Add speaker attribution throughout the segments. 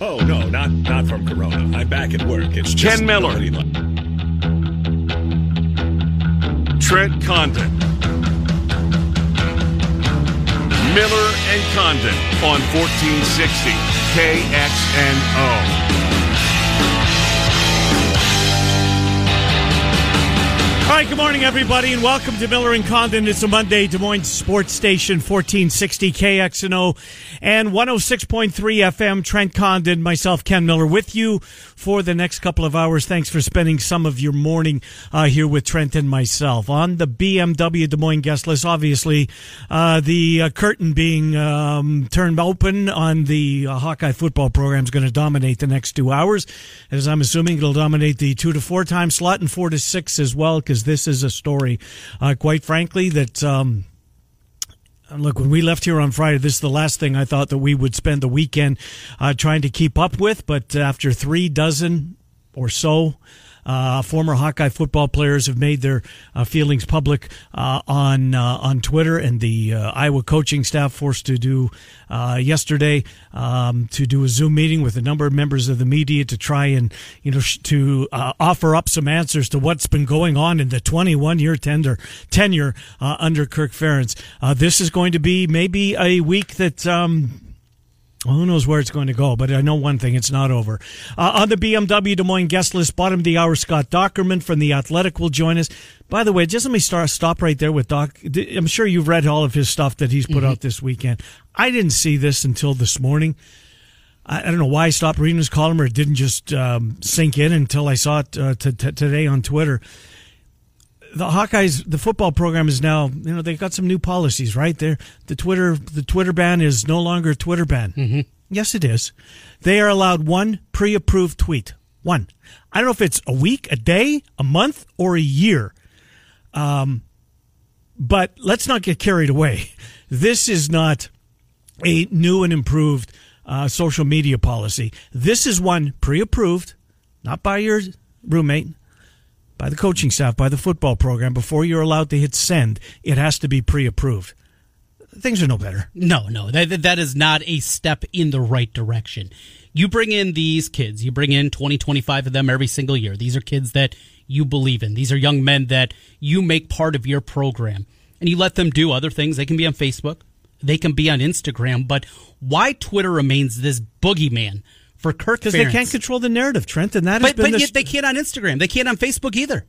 Speaker 1: Oh no, not not from Corona. I'm back at work. It's just
Speaker 2: Ken Miller. Trent Condon. Miller and Condon on 1460 KXNO.
Speaker 3: All right, good morning, everybody, and welcome to Miller and Condon. It's a Monday, Des Moines Sports Station, 1460 KXNO and 106.3 FM. Trent Condon, myself, Ken Miller, with you for the next couple of hours. Thanks for spending some of your morning uh, here with Trent and myself. On the BMW Des Moines guest list, obviously, uh, the uh, curtain being um, turned open on the uh, Hawkeye football program is going to dominate the next two hours. As I'm assuming, it'll dominate the two to four time slot and four to six as well, because this is a story, uh, quite frankly, that. Um, Look, when we left here on Friday, this is the last thing I thought that we would spend the weekend uh, trying to keep up with. But after three dozen or so uh, former Hawkeye football players have made their uh, feelings public uh, on uh, on Twitter, and the uh, Iowa coaching staff forced to do uh, yesterday um, to do a Zoom meeting with a number of members of the media to try and you know sh- to offer up some answers to what's been going on in the 21 year tender tenure under Kirk Ferentz. this is going to be maybe a week that. Um, well, who knows where it's going to go, but I know one thing, it's not over. Uh, on the BMW Des Moines guest list, bottom of the hour, Scott Dochterman from The Athletic will join us. By the way, just let me start, stop right there with Doc. I'm sure you've read all of his stuff that he's put mm-hmm. out this weekend. I didn't see this until this morning. I, I, don't know why I stopped reading his column or it didn't just um, sink in until I saw it uh, t- t- today on Twitter the Hawkeyes, the football program is now, you know, they've got some new policies, right? There, the Twitter, the Twitter ban is no longer a Twitter ban.
Speaker 4: Mm-hmm.
Speaker 3: Yes, it is. They are allowed one pre-approved tweet. One. I don't know if it's a week, a day, a month, or a year. Um, but let's not get carried away. This is not a new and improved uh, social media policy. This is one pre-approved, not by your roommate, by the coaching staff, by the football program, before you're allowed to hit send, it has to be pre approved. Things are no better.
Speaker 4: No, no, that, that is not a step in the right direction. You bring in these kids, you bring in 20, 25 of them every single year. These are kids that you believe in. These are young men that you make part of your program. And you let them do other things. They can be on Facebook, they can be on Instagram. But why Twitter remains this boogeyman for Kirk
Speaker 3: because they can't control the narrative, Trent, and that
Speaker 4: but,
Speaker 3: but
Speaker 4: the yet they can't on Instagram. They can't on Facebook either.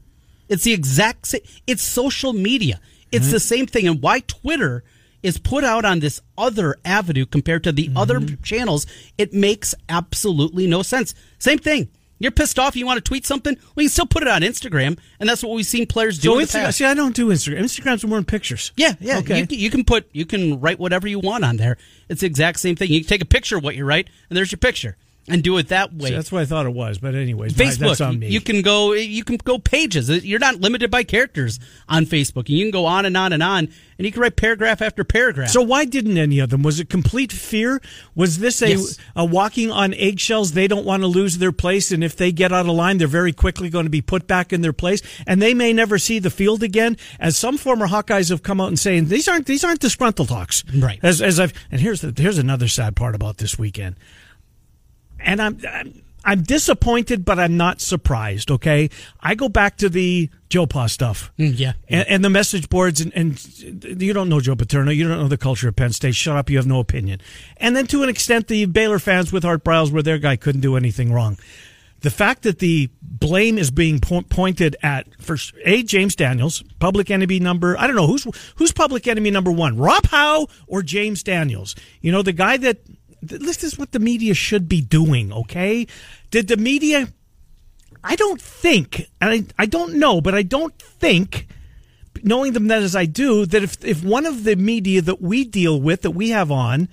Speaker 4: It's the exact same. It's social media. It's mm-hmm. the same thing. And why Twitter is put out on this other avenue compared to the mm-hmm. other channels, it makes absolutely no sense. Same thing. You're pissed off. You want to tweet something? We can still put it on Instagram, and that's what we've seen players do.
Speaker 3: So Instagram, see, I don't do Instagram. Instagram's more in pictures.
Speaker 4: Yeah, yeah. Okay. You, you, can put, you can write whatever you want on there. It's the exact same thing. You can take a picture of what you write, and there's your picture and do it that way.
Speaker 3: That's what I thought it was. But anyways,
Speaker 4: Facebook,
Speaker 3: my, on
Speaker 4: you can go, you can go pages. Uh, you're not limited by characters on Facebook. And you can go on and on and on, and you can write paragraph after paragraph.
Speaker 3: So why didn't any of them? Was it complete fear? Was this a, yes. a walking on eggshells? They don't want to lose their place, and if they get out of line, they're very quickly going to be put back in their place, and they may never see the field again. As some former Hawkeyes have come out and saying these aren't these aren't disgruntled Hawks,
Speaker 4: right?
Speaker 3: As as I've and here's the, here's another sad part about this weekend and I'm, I'm I'm disappointed, but I'm not surprised. Okay, I go back to the Joe Pa stuff,
Speaker 4: mm, yeah,
Speaker 3: and, and, the message boards, and, and, you don't know Joe Paterno, you don't know the culture of Penn State. Shut up, you have no opinion. And then to an extent, the Baylor fans with Art Briles, where their guy couldn't do anything wrong. The fact that the blame is being po- pointed at first, a James Daniels, public enemy number. I don't know who's who's public enemy number one, Rob Howe or James Daniels. You know the guy that this is what the media should be doing, okay? Did the media I don't think, and I, I don't know, but I don't think, knowing them that as I do, that if if one of the media that we deal with, that we have on,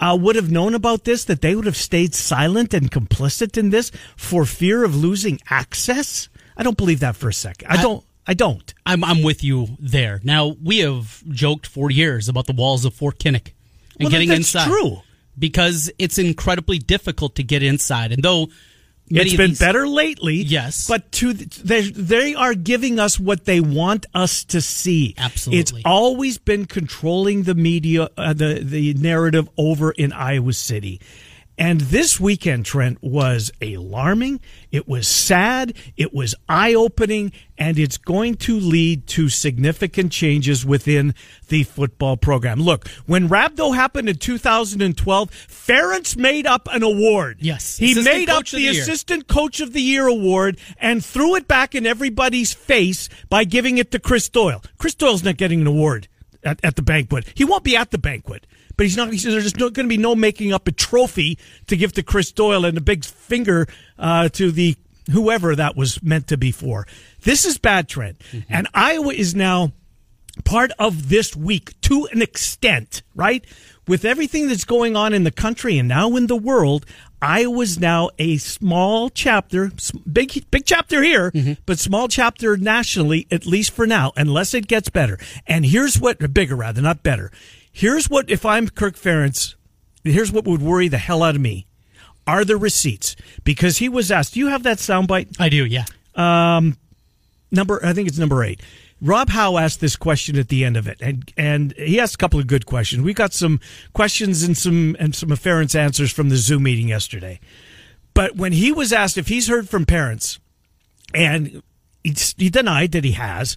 Speaker 3: uh, would have known about this, that they would have stayed silent and complicit in this for fear of losing access? I don't believe that for a second. I, I don't. I don't.
Speaker 4: I'm I'm with you there. Now we have joked for years about the walls of Fort Kinnick and
Speaker 3: well,
Speaker 4: getting
Speaker 3: that's
Speaker 4: inside.
Speaker 3: True,
Speaker 4: because it's incredibly difficult to get inside. And though
Speaker 3: it's been
Speaker 4: these,
Speaker 3: better lately,
Speaker 4: yes,
Speaker 3: but to they they are giving us what they want us to see.
Speaker 4: Absolutely,
Speaker 3: it's always been controlling the media, uh, the the narrative over in Iowa City. And this weekend, Trent, was alarming. It was sad. It was eye opening. And it's going to lead to significant changes within the football program. Look, when Rhabdo happened in 2012, Ferentz made up an award.
Speaker 4: Yes.
Speaker 3: He assistant made up the, the Assistant Coach of the Year award and threw it back in everybody's face by giving it to Chris Doyle. Chris Doyle's not getting an award at, at the banquet. He won't be at the banquet but he's not. He's, there's no, going to be no making up a trophy to give to Chris Doyle and a big finger uh, to the whoever that was meant to be for. This is bad Trent, mm-hmm. and Iowa is now part of this week to an extent, right? With everything that's going on in the country and now in the world, Iowa's now a small chapter, big big chapter here, mm-hmm. but small chapter nationally, at least for now, unless it gets better. And here's what bigger rather, not better. Here's what, if I'm Kirk Ferentz, here's what would worry the hell out of me. Are the receipts? Because he was asked, do you have that soundbite?
Speaker 4: I do, yeah.
Speaker 3: Um, number, I think it's number eight. Rob Howe asked this question at the end of it, and and he asked a couple of good questions. We got some questions and some and some Ferentz answers from the Zoom meeting yesterday. But when he was asked if he's heard from parents, and he, he denied that he has,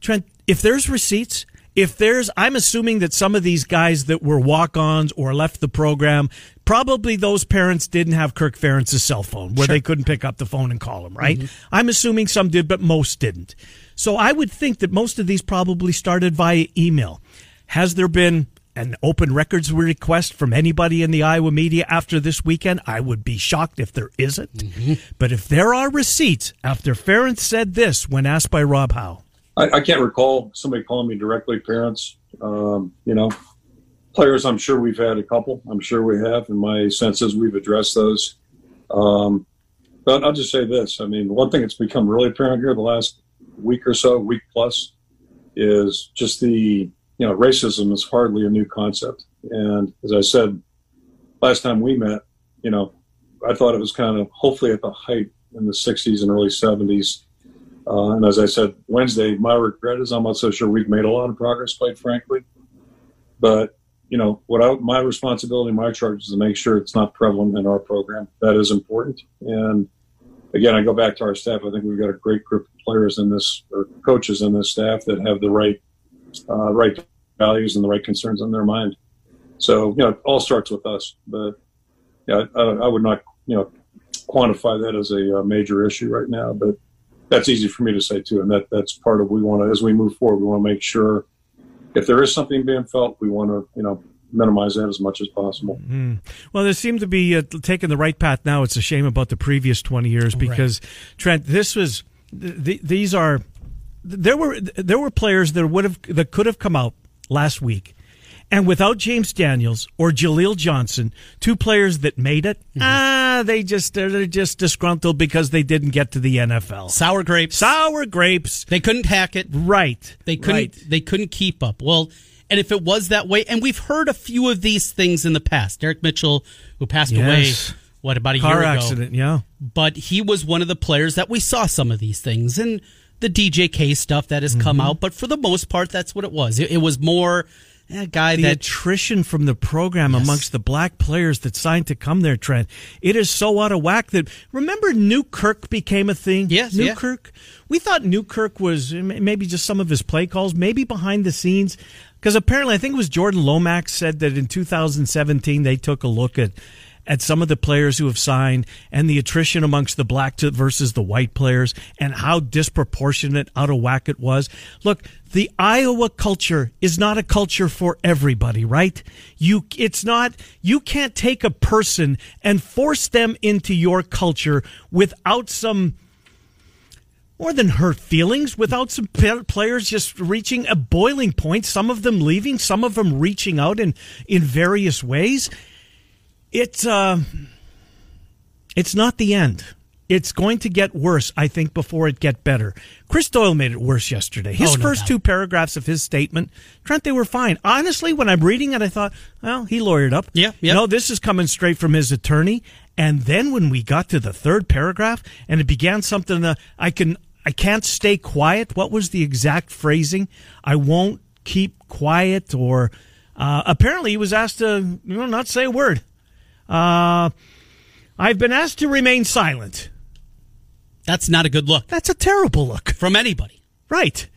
Speaker 3: Trent, if there's receipts, if there's, I'm assuming that some of these guys that were walk ons or left the program, probably those parents didn't have Kirk Ferentz's cell phone where sure. they couldn't pick up the phone and call him, right? Mm-hmm. I'm assuming some did, but most didn't. So I would think that most of these probably started via email. Has there been an open records request from anybody in the Iowa media after this weekend? I would be shocked if there isn't. Mm-hmm. But if there are receipts after Ferentz said this when asked by Rob Howe,
Speaker 5: I, I, can't recall somebody calling me directly parents. Um, you know, players, I'm sure we've had a couple. I'm sure we have. And my sense is we've addressed those. Um, but I'll just say this. I mean, one thing that's become really apparent here the last week or so, week plus, is just the, you know, racism is hardly a new concept. And as I said last time we met, you know, I thought it was kind of hopefully at the height in the 60s and early 70s uh, and as I said Wednesday, my regret is I'm not so sure we've made a lot of progress, quite frankly. But you know, what I, my responsibility, my charge is to make sure it's not prevalent in our program. That is important. And again, I go back to our staff. I think we've got a great group of players in this, or coaches in this staff that have the right, uh, right values and the right concerns on their mind. So you know, it all starts with us. But yeah, I, I would not, you know, quantify that as a, a major issue right now. But that's easy for me to say too, and that that's part of we want to as we move forward. We want to make sure if there is something being felt, we want to you know minimize that as much as possible.
Speaker 3: Mm. Well, there seems to be uh, taking the right path now. It's a shame about the previous twenty years because right. Trent, this was th- these are there were there were players that would have that could have come out last week and without James Daniels or Jaleel Johnson, two players that made it, mm-hmm. ah, they just they're just disgruntled because they didn't get to the NFL.
Speaker 4: Sour grapes.
Speaker 3: Sour grapes.
Speaker 4: They couldn't hack it.
Speaker 3: Right.
Speaker 4: They couldn't
Speaker 3: right.
Speaker 4: they couldn't keep up. Well, and if it was that way, and we've heard a few of these things in the past. Derek Mitchell, who passed
Speaker 3: yes.
Speaker 4: away what about a
Speaker 3: Car
Speaker 4: year ago?
Speaker 3: accident, yeah.
Speaker 4: But he was one of the players that we saw some of these things and the DJK stuff that has mm-hmm. come out. But for the most part, that's what it was. It, it was more a guy
Speaker 3: the
Speaker 4: that
Speaker 3: attrition from the program yes. amongst the black players that signed to come there, Trent. It is so out of whack that remember Newkirk became a thing.
Speaker 4: Yes,
Speaker 3: Newkirk.
Speaker 4: Yeah.
Speaker 3: We thought Newkirk was maybe just some of his play calls, maybe behind the scenes, because apparently I think it was Jordan Lomax said that in 2017 they took a look at at some of the players who have signed and the attrition amongst the black versus the white players and how disproportionate out of whack it was. Look, the Iowa culture is not a culture for everybody, right? You, it's not, you can't take a person and force them into your culture without some, more than hurt feelings without some players just reaching a boiling point, some of them leaving, some of them reaching out in, in various ways. It's, uh, it's not the end. It's going to get worse, I think, before it get better. Chris Doyle made it worse yesterday. His
Speaker 4: Oh, no
Speaker 3: first
Speaker 4: doubt.
Speaker 3: two paragraphs of his statement, Trent, they were fine. Honestly, when I'm reading it, I thought, well, he lawyered up.
Speaker 4: Yeah, yeah.
Speaker 3: No, this is coming straight from his attorney. And then when we got to the third paragraph and it began something that I can, I can't stay quiet. What was the exact phrasing? I won't keep quiet or, uh, apparently he was asked to, you know, not say a word. Uh, I've been asked to remain silent.
Speaker 4: That's not a good look
Speaker 3: That's a terrible look.
Speaker 4: from anybody.
Speaker 3: Right.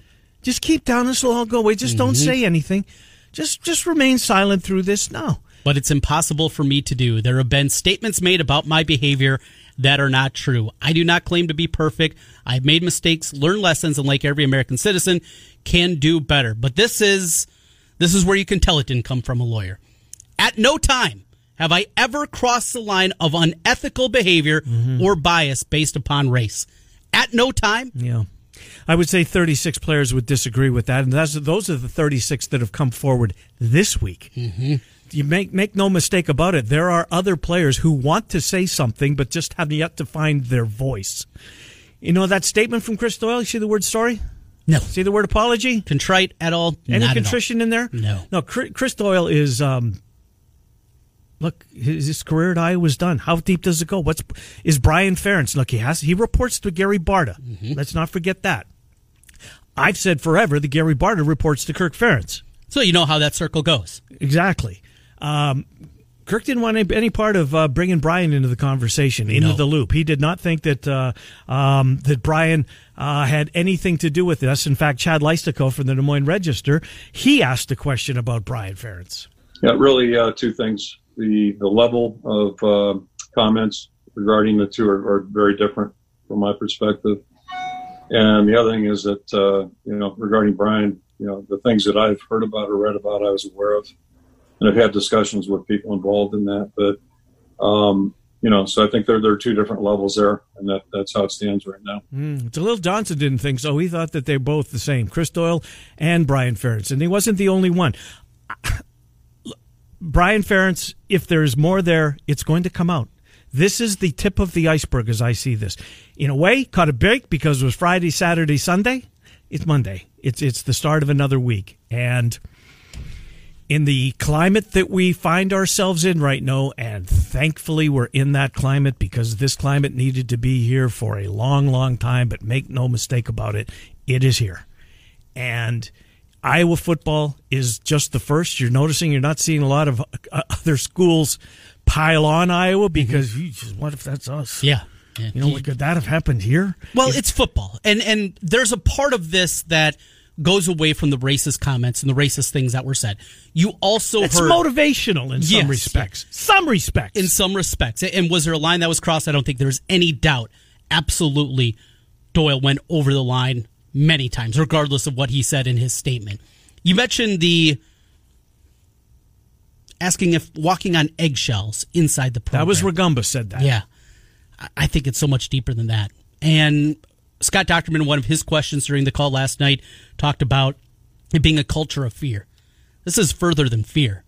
Speaker 3: Just keep down. This will all go away. Just don't say anything. Just just remain silent through this. No.
Speaker 4: but it's impossible for me to do. There have been statements made about my behavior that are not true. I do not claim to be perfect. I've made mistakes, learned lessons, and like every American citizen, can do better. But this is this is where you can tell it didn't come from a lawyer. At no time have I ever crossed the line of unethical behavior or bias based upon race. At no time.
Speaker 3: Yeah. I would say 36 players would disagree with that, and that's, those are the 36 that have come forward this week. Mm-hmm. You make make no mistake about it. There are other players who want to say something, but just have yet to find their voice. You know that statement from Chris Doyle. You see the word sorry?
Speaker 4: No.
Speaker 3: See the word apology?
Speaker 4: Contrite at all?
Speaker 3: Any
Speaker 4: Not at all.
Speaker 3: contrition in there?
Speaker 4: No.
Speaker 3: No. Chris Doyle is. Um, look, his, his career at Iowa was done. How deep does it go? What's is Brian Ferentz? Look, he has he reports to Gary Barta.
Speaker 4: Mm-hmm.
Speaker 3: Let's not forget that. I've said forever that Gary Barta reports to Kirk Ferentz.
Speaker 4: So you know how that circle goes.
Speaker 3: Exactly. Um, Kirk didn't want any, any part of uh, bringing Brian into the conversation, into
Speaker 4: No.
Speaker 3: the loop. He did not think that uh, um, that Brian uh, had anything to do with this. In fact, Chad Leistikow from the Des Moines Register, he asked a question about Brian Ferentz.
Speaker 5: Yeah, really, uh, two things. The the level of uh, comments regarding the two are, are very different from my perspective. And the other thing is that uh, you know regarding Brian, you know the things that I've heard about or read about, I was aware of, and I've had discussions with people involved in that. But um, you know, so I think there there are two different levels there, and that that's how it stands right now.
Speaker 3: Mm, Jaleel Johnson didn't think so. He thought that they're both the same, Chris Doyle and Brian Ferentz, and he wasn't the only one. Brian Ferentz, if there's more there, it's going to come out. This is the tip of the iceberg as I see this. In a way, caught a break because it was Friday, Saturday, Sunday. It's Monday. It's it's the start of another week. And in the climate that we find ourselves in right now, and thankfully we're in that climate because this climate needed to be here for a long, long time, but make no mistake about it, it is here. And Iowa football is just the first. You're noticing you're not seeing a lot of uh, other schools pile on Iowa because you just, what if that's us?
Speaker 4: Yeah. yeah.
Speaker 3: You know, what could that have happened here?
Speaker 4: Well, it's football, and and there's a part of this that goes away from the racist comments and the racist things that were said. You also
Speaker 3: It's
Speaker 4: heard
Speaker 3: motivational in some
Speaker 4: Yes,
Speaker 3: respects. Some respects.
Speaker 4: in some respects, and was there a line that was crossed? I don't think there's any doubt. Absolutely, Doyle went over the line many times, regardless of what he said in his statement. You mentioned the asking if walking on eggshells inside the program.
Speaker 3: that was Rugamba said that.
Speaker 4: Yeah. I- I think it's so much deeper than that. And Scott Dochterman, one of his questions during the call last night, talked about it being a culture of fear. This is further than fear.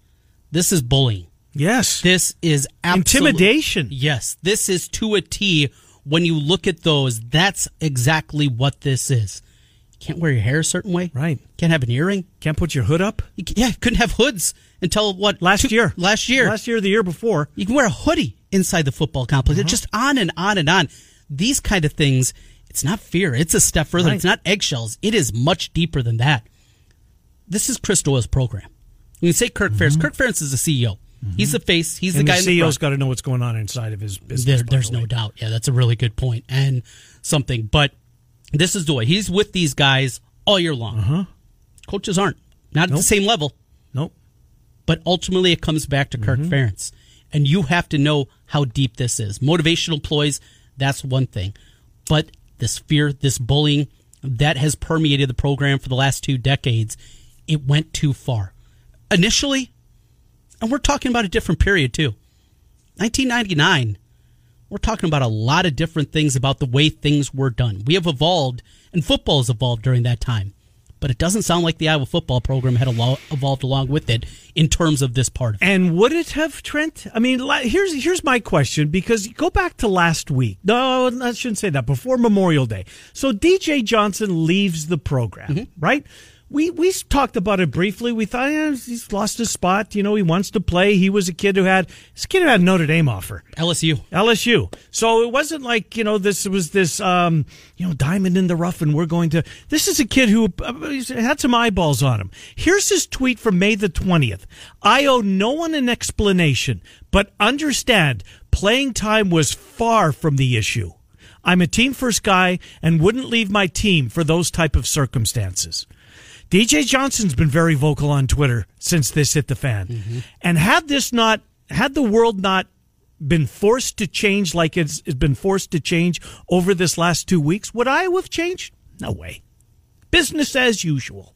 Speaker 4: This is bullying.
Speaker 3: Yes.
Speaker 4: This is absolute-
Speaker 3: Intimidation.
Speaker 4: Yes, this is to a T. When you look at those, that's exactly what this is. Can't wear your hair a certain way.
Speaker 3: Right.
Speaker 4: Can't have an earring.
Speaker 3: Can't put your hood up.
Speaker 4: You can, yeah, couldn't have hoods until what?
Speaker 3: Last
Speaker 4: two-
Speaker 3: year.
Speaker 4: Last year.
Speaker 3: Last year, the year before.
Speaker 4: You can wear a hoodie inside the football complex.
Speaker 3: Uh-huh.
Speaker 4: Just on and on and on. These kind of things, it's not fear. It's a step further.
Speaker 3: Right.
Speaker 4: It's not eggshells. It is much deeper than that. This is Chris Doyle's program. When you say Kirk Ferentz, Kirk Ferentz is the CEO. He's the face. He's
Speaker 3: Mm-hmm. and
Speaker 4: the guy the
Speaker 3: CEO's got to know what's going on inside of his business.
Speaker 4: There, there's
Speaker 3: the
Speaker 4: no doubt. Yeah, that's a really good point and something. But this is the way He's with these guys all year long. Uh-huh. Coaches aren't. Not at the same level.
Speaker 3: Nope.
Speaker 4: But ultimately, it comes back to Kirk
Speaker 3: Mm-hmm.
Speaker 4: Ferentz. And you have to know how deep this is. Motivational ploys, that's one thing. But this fear, this bullying, that has permeated the program for the last two decades. It went too far. Initially, and we're talking about a different period too. 1999 we're talking about a lot of different things about the way things were done. We have evolved, and football has evolved during that time. But it doesn't sound like the Iowa football program had evolved along with it in terms of this part of it.
Speaker 3: And would it have, Trent? I mean, here's here's my question because go back to last week. No, I shouldn't say that. Before Memorial Day, so DJ Johnson leaves the program, mm-hmm. right? We we talked about it briefly. We thought he's lost his spot. You know, he wants to play. He was a kid who had this kid who had Notre Dame offer.
Speaker 4: LSU.
Speaker 3: LSU. So it wasn't like you know this was this um, you know diamond in the rough, and we're going to. This is a kid who uh, had some eyeballs on him. Here's his tweet from May the twentieth. I owe no one an explanation, but understand playing time was far from the issue. I'm a team first guy and wouldn't leave my team for those type of circumstances. DJ Johnson's been very vocal on Twitter since this hit the fan. Mm-hmm. And had this not, had the world not been forced to change like it's, it's been forced to change over this last two weeks, would I have changed? No way. Business as usual.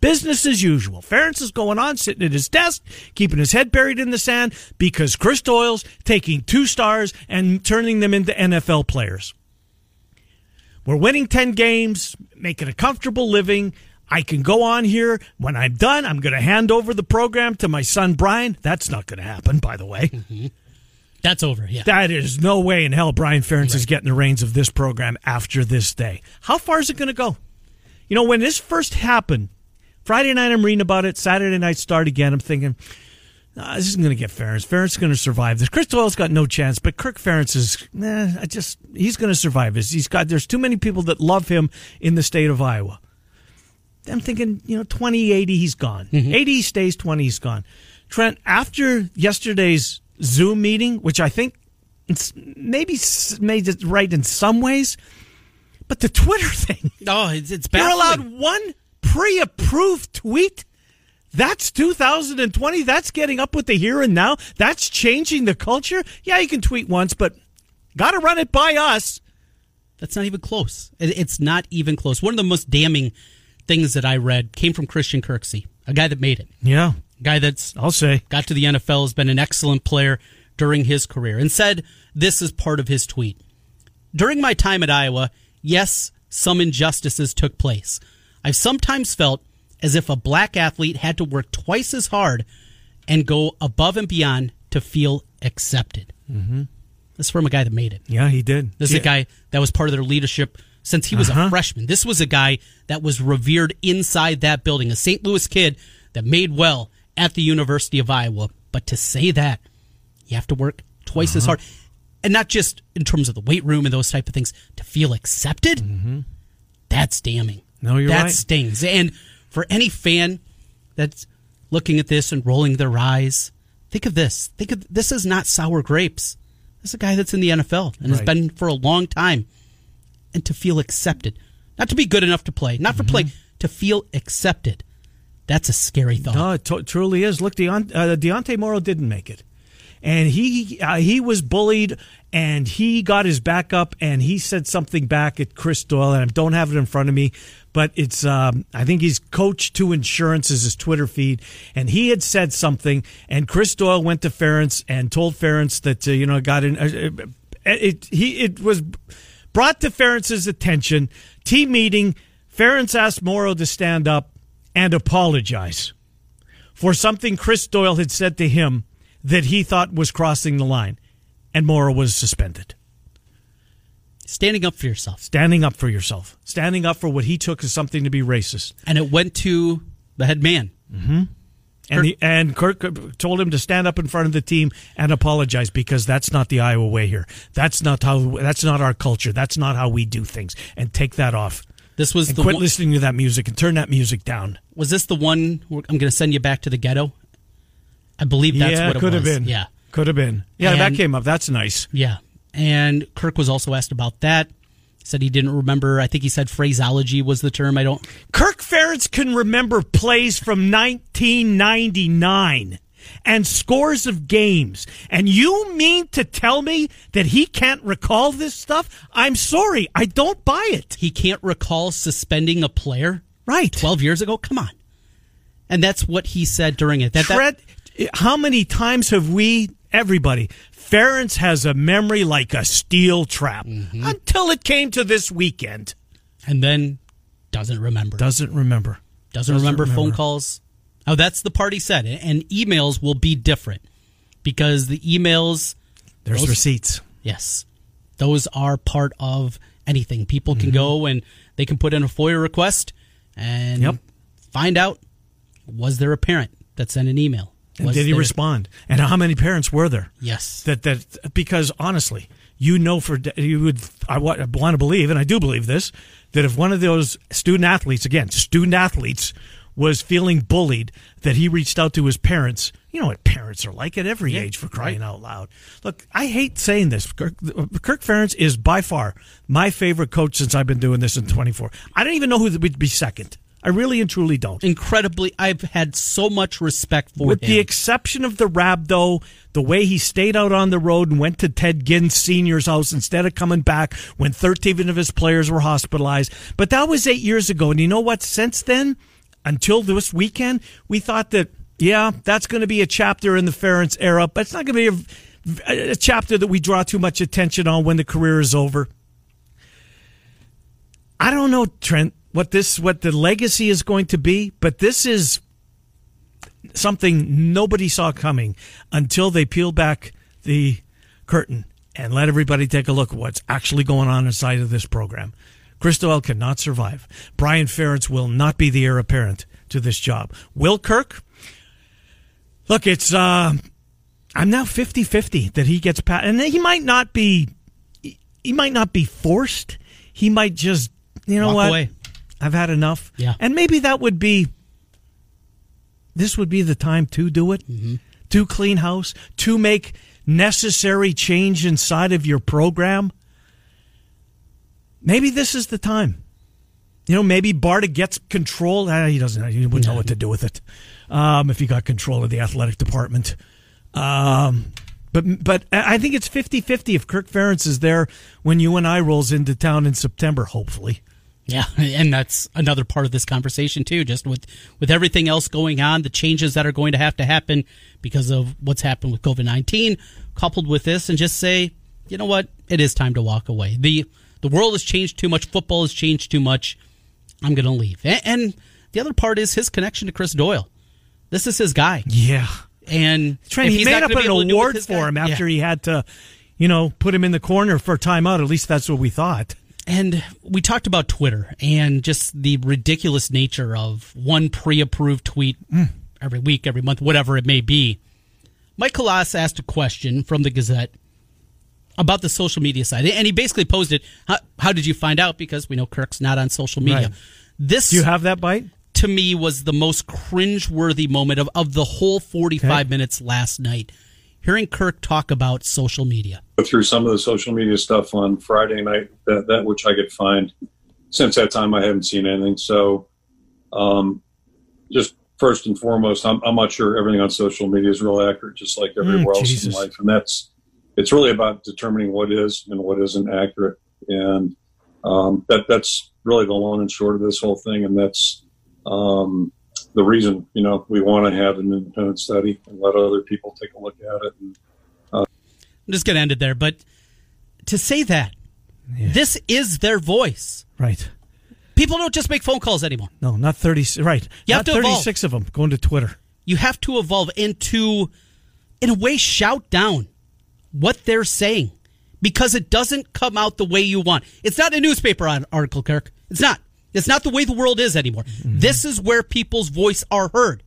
Speaker 3: Business as usual. Ferentz is going on, sitting at his desk, keeping his head buried in the sand because Chris Doyle's taking two stars and turning them into NFL players. We're winning 10 games, making a comfortable living. I can go on here. When I'm done, I'm going to hand over the program to my son Brian. That's not going to happen, by the way.
Speaker 4: Mm-hmm. That's over. Yeah,
Speaker 3: that is no way in hell. Brian Ferentz right. is getting the reins of this program after this day. How far is it going to go? You know, when this first happened, Friday night I'm reading about it. Saturday night start again. I'm thinking. this isn't going to get Ferentz. Ferentz is going to survive this. Chris Doyle's got no chance, but Kirk Ferentz is, eh, I just, he's going to survive this. He's got, there's too many people that love him in the state of Iowa. I'm thinking, you know, 20, 80, he's gone. Mm-hmm. 80 stays, 20, he's gone. Trent, after yesterday's Zoom meeting, which I think it's maybe made it right in some ways, but the Twitter thing.
Speaker 4: Oh, it's, it's
Speaker 3: You're allowed one pre approved tweet? That's 2020. That's getting up with the here and now. That's changing the culture. Yeah, you can tweet once, but got to run it by us.
Speaker 4: That's not even close. It's not even close. One of the most damning things that I read came from Christian Kirksey, a guy that made it.
Speaker 3: Yeah.
Speaker 4: A guy that's
Speaker 3: I'll say
Speaker 4: got to the NFL has been an excellent player during his career and said this is part of his tweet. During my time at Iowa, yes, some injustices took place. I've sometimes felt as if a black athlete had to work twice as hard and go above and beyond to feel accepted. Mm-hmm. This is from a guy that made it.
Speaker 3: Yeah, he did.
Speaker 4: This
Speaker 3: yeah.
Speaker 4: is a guy that was part of their leadership since he was uh-huh. a freshman. This was a guy that was revered inside that building, a St. Louis kid that made well at the University of Iowa. But to say that, you have to work twice uh-huh. as hard. And not just in terms of the weight room and those type of things, to feel accepted, mm-hmm. that's damning.
Speaker 3: No, you're right.
Speaker 4: that
Speaker 3: right.
Speaker 4: stings. And for any fan that's looking at this and rolling their eyes, think of this. Think of this is not sour grapes. This is a guy that's in the NFL and right. has been for a long time and to feel accepted. Not to be good enough to play, not for mm-hmm. play, to feel accepted. That's a scary thought.
Speaker 3: No, it t- truly is. Look, Deont- uh, Deontay Morrow didn't make it. And he uh, he was bullied, and he got his back up, and he said something back at Chris Doyle, and I don't have it in front of me, but it's um, I think he's coach to insurance is his Twitter feed, and he had said something, and Chris Doyle went to Ferentz and told Ferentz that uh, you know got in. Uh, uh it he it was brought to Ferentz's attention. Team meeting. Ferentz asked Morrow to stand up and apologize for something Chris Doyle had said to him that he thought was crossing the line, and Morrow was suspended.
Speaker 4: Standing up for yourself.
Speaker 3: Standing up for yourself. Standing up for what he took as something to be racist.
Speaker 4: And it went to the head man.
Speaker 3: Mm-hmm. And, the, and Kirk told him to stand up in front of the team and apologize because that's not the Iowa way here. That's not how. That's not our culture. That's not how we do things. And take that off.
Speaker 4: This was
Speaker 3: and
Speaker 4: the
Speaker 3: quit
Speaker 4: one,
Speaker 3: listening to that music and turn that music down.
Speaker 4: Was this the one? I'm going to send you back to the ghetto. I believe that's
Speaker 3: yeah,
Speaker 4: what it
Speaker 3: could
Speaker 4: was.
Speaker 3: have been.
Speaker 4: Yeah,
Speaker 3: could have been. Yeah, and, that came up. That's nice.
Speaker 4: Yeah, and Kirk was also asked about that said he didn't remember. I think he said phraseology was the term. I don't.
Speaker 3: Kirk Ferentz can remember plays from 1999 and scores of games. And you mean to tell me that he can't recall this stuff? I'm sorry, I don't buy it.
Speaker 4: He can't recall suspending a player?
Speaker 3: Right.
Speaker 4: 12 years ago? Come on. And that's what he said during it. That,
Speaker 3: Fred, that, how many times have we everybody. Ferentz has a memory like a steel trap until it came to this weekend.
Speaker 4: And then doesn't remember.
Speaker 3: Doesn't remember.
Speaker 4: doesn't,
Speaker 3: doesn't
Speaker 4: remember, phone calls. Oh, that's the party said. And emails will be different because the emails,
Speaker 3: There's
Speaker 4: Those-
Speaker 3: receipts.
Speaker 4: yes, those are part of anything. People
Speaker 3: Mm-hmm.
Speaker 4: can go and they can put in a FOIA request and
Speaker 3: Yep.
Speaker 4: find out was there a parent that sent an email?
Speaker 3: And
Speaker 4: Was
Speaker 3: did he
Speaker 4: there-
Speaker 3: respond? And how many parents were there?
Speaker 4: Yes.
Speaker 3: That that because honestly, you know for you would I want, to believe, and I do believe this, that if one of those student athletes, again, student athletes, was feeling bullied, that he reached out to his parents. You know what parents are like at every age for crying out loud. Look, I hate saying this. Kirk, Kirk Ferentz is by far my favorite coach since I've been doing this in 24. I don't even know who would be second. I really and truly don't.
Speaker 4: Incredibly, I've had so much respect for
Speaker 3: With
Speaker 4: him.
Speaker 3: the exception of the rab, though, the way he stayed out on the road and went to Ted Ginn Sr.'s house instead of coming back when 13 of his players were hospitalized. But that was eight years ago. And you know what? Since then, until this weekend, we thought that, yeah, that's going to be a chapter in the Ferentz era, but it's not going to be a, a chapter that we draw too much attention on when the career is over. I don't know, Trent, what this what the legacy is going to be, but this is something nobody saw coming until they peeled back the curtain and let everybody take a look at what's actually going on inside of this program. Chris Doyle cannot survive. Brian Ferentz will not be the heir apparent to this job. Will Kirk? Look, it's uh I'm now 50-50 that he gets past and he might not be he might not be forced. He might just you know
Speaker 4: Walk
Speaker 3: what?
Speaker 4: away.
Speaker 3: I've had enough.
Speaker 4: Yeah.
Speaker 3: And maybe that would be this would be the time to do it, to clean house, to make necessary change inside of your program. Maybe this is the time. You know, maybe Barta gets control. Uh, he doesn't. He wouldn't know what to do with it um, if he got control of the athletic department. Um, but but I think it's 50-50 if Kirk Ferentz is there when you and I rolls into town in September. Hopefully.
Speaker 4: Yeah, and that's another part of this conversation too. Just with with everything else going on, the changes that are going to have to happen because of what's happened with COVID nineteen, coupled with this, and just say, you know what, it is time to walk away. the The world has changed too much. Football has changed too much. I'm going to leave. And, and the other part is his connection to Chris Doyle. This is his guy,
Speaker 3: Yeah.
Speaker 4: and
Speaker 3: Trent, he made up an
Speaker 4: able to do it with
Speaker 3: award for
Speaker 4: guy-
Speaker 3: him after
Speaker 4: Yeah.
Speaker 3: he had to, you know, put him in the corner for a timeout. At least that's what we thought.
Speaker 4: And we talked about Twitter and just the ridiculous nature of one pre approved tweet every week, every month, whatever it may be. Mike Hlas asked a question from the Gazette about the social media side. And he basically posed it how, how did you find out? Because we know Kirk's not on social media.
Speaker 3: Right.
Speaker 4: This,
Speaker 3: Do you have that bite?
Speaker 4: to me, was the most cringe-worthy moment of, of the whole 45
Speaker 3: Okay.
Speaker 4: minutes last night. Hearing Kirk talk about social media.
Speaker 5: Through some of the social media stuff on Friday night, that, that which I could find. Since that time, I haven't seen anything. So, um, just first and foremost, I'm, I'm not sure everything on social media is real accurate, just like everywhere else
Speaker 3: Jesus.
Speaker 5: in life. And that's, it's really about determining what is and what isn't accurate. And um, that that's really the long and short of this whole thing. And that's um, the reason, you know, we want to have an independent study and let other people take a look at it. And
Speaker 4: just going to end it there. But to say that, this is their voice.
Speaker 3: Right.
Speaker 4: People don't just make phone calls anymore.
Speaker 3: No, not 30. Right.
Speaker 4: You
Speaker 3: not
Speaker 4: have to evolve.
Speaker 3: 36 of them going to Twitter.
Speaker 4: You have to evolve into, in a way, shout down what they're saying because it doesn't come out the way you want. It's not a newspaper article, Kirk. It's not. It's not the way the world is anymore. Mm-hmm. This is where people's voice are heard.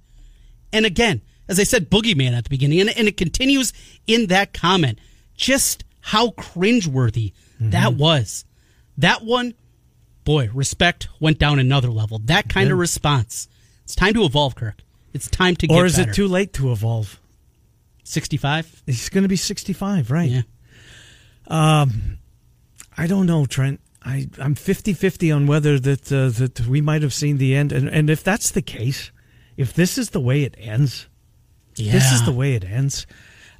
Speaker 4: And again, as I said, boogeyman at the beginning, and, and it continues in that comment. Just how cringeworthy that was. That one, boy, respect went down another level. That kind of response. It's time to evolve, Kirk. It's time to get
Speaker 3: Or is
Speaker 4: better.
Speaker 3: it too late to evolve?
Speaker 4: 65?
Speaker 3: He's going to be 65, right?
Speaker 4: Yeah.
Speaker 3: Um, I don't know, Trent. I, I'm 50 50 on whether that, uh, that we might have seen the end. And, and if that's the case, if this is the way it ends,
Speaker 4: Yeah.
Speaker 3: this is the way it ends.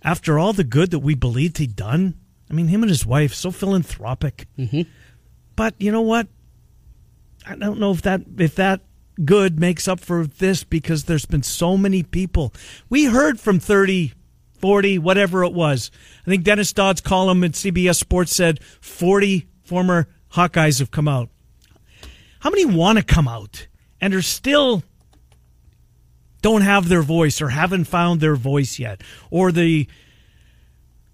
Speaker 3: After all the good that we believed he'd done, I mean, him and his wife, so philanthropic. Mm-hmm. But you know what? I don't know if that if that good makes up for this because there's been so many people. We heard from 30 40, whatever it was. I think Dennis Dodd's column at CBS Sports said 40 former Hawkeyes have come out. How many want to come out and are still don't have their voice or haven't found their voice yet or the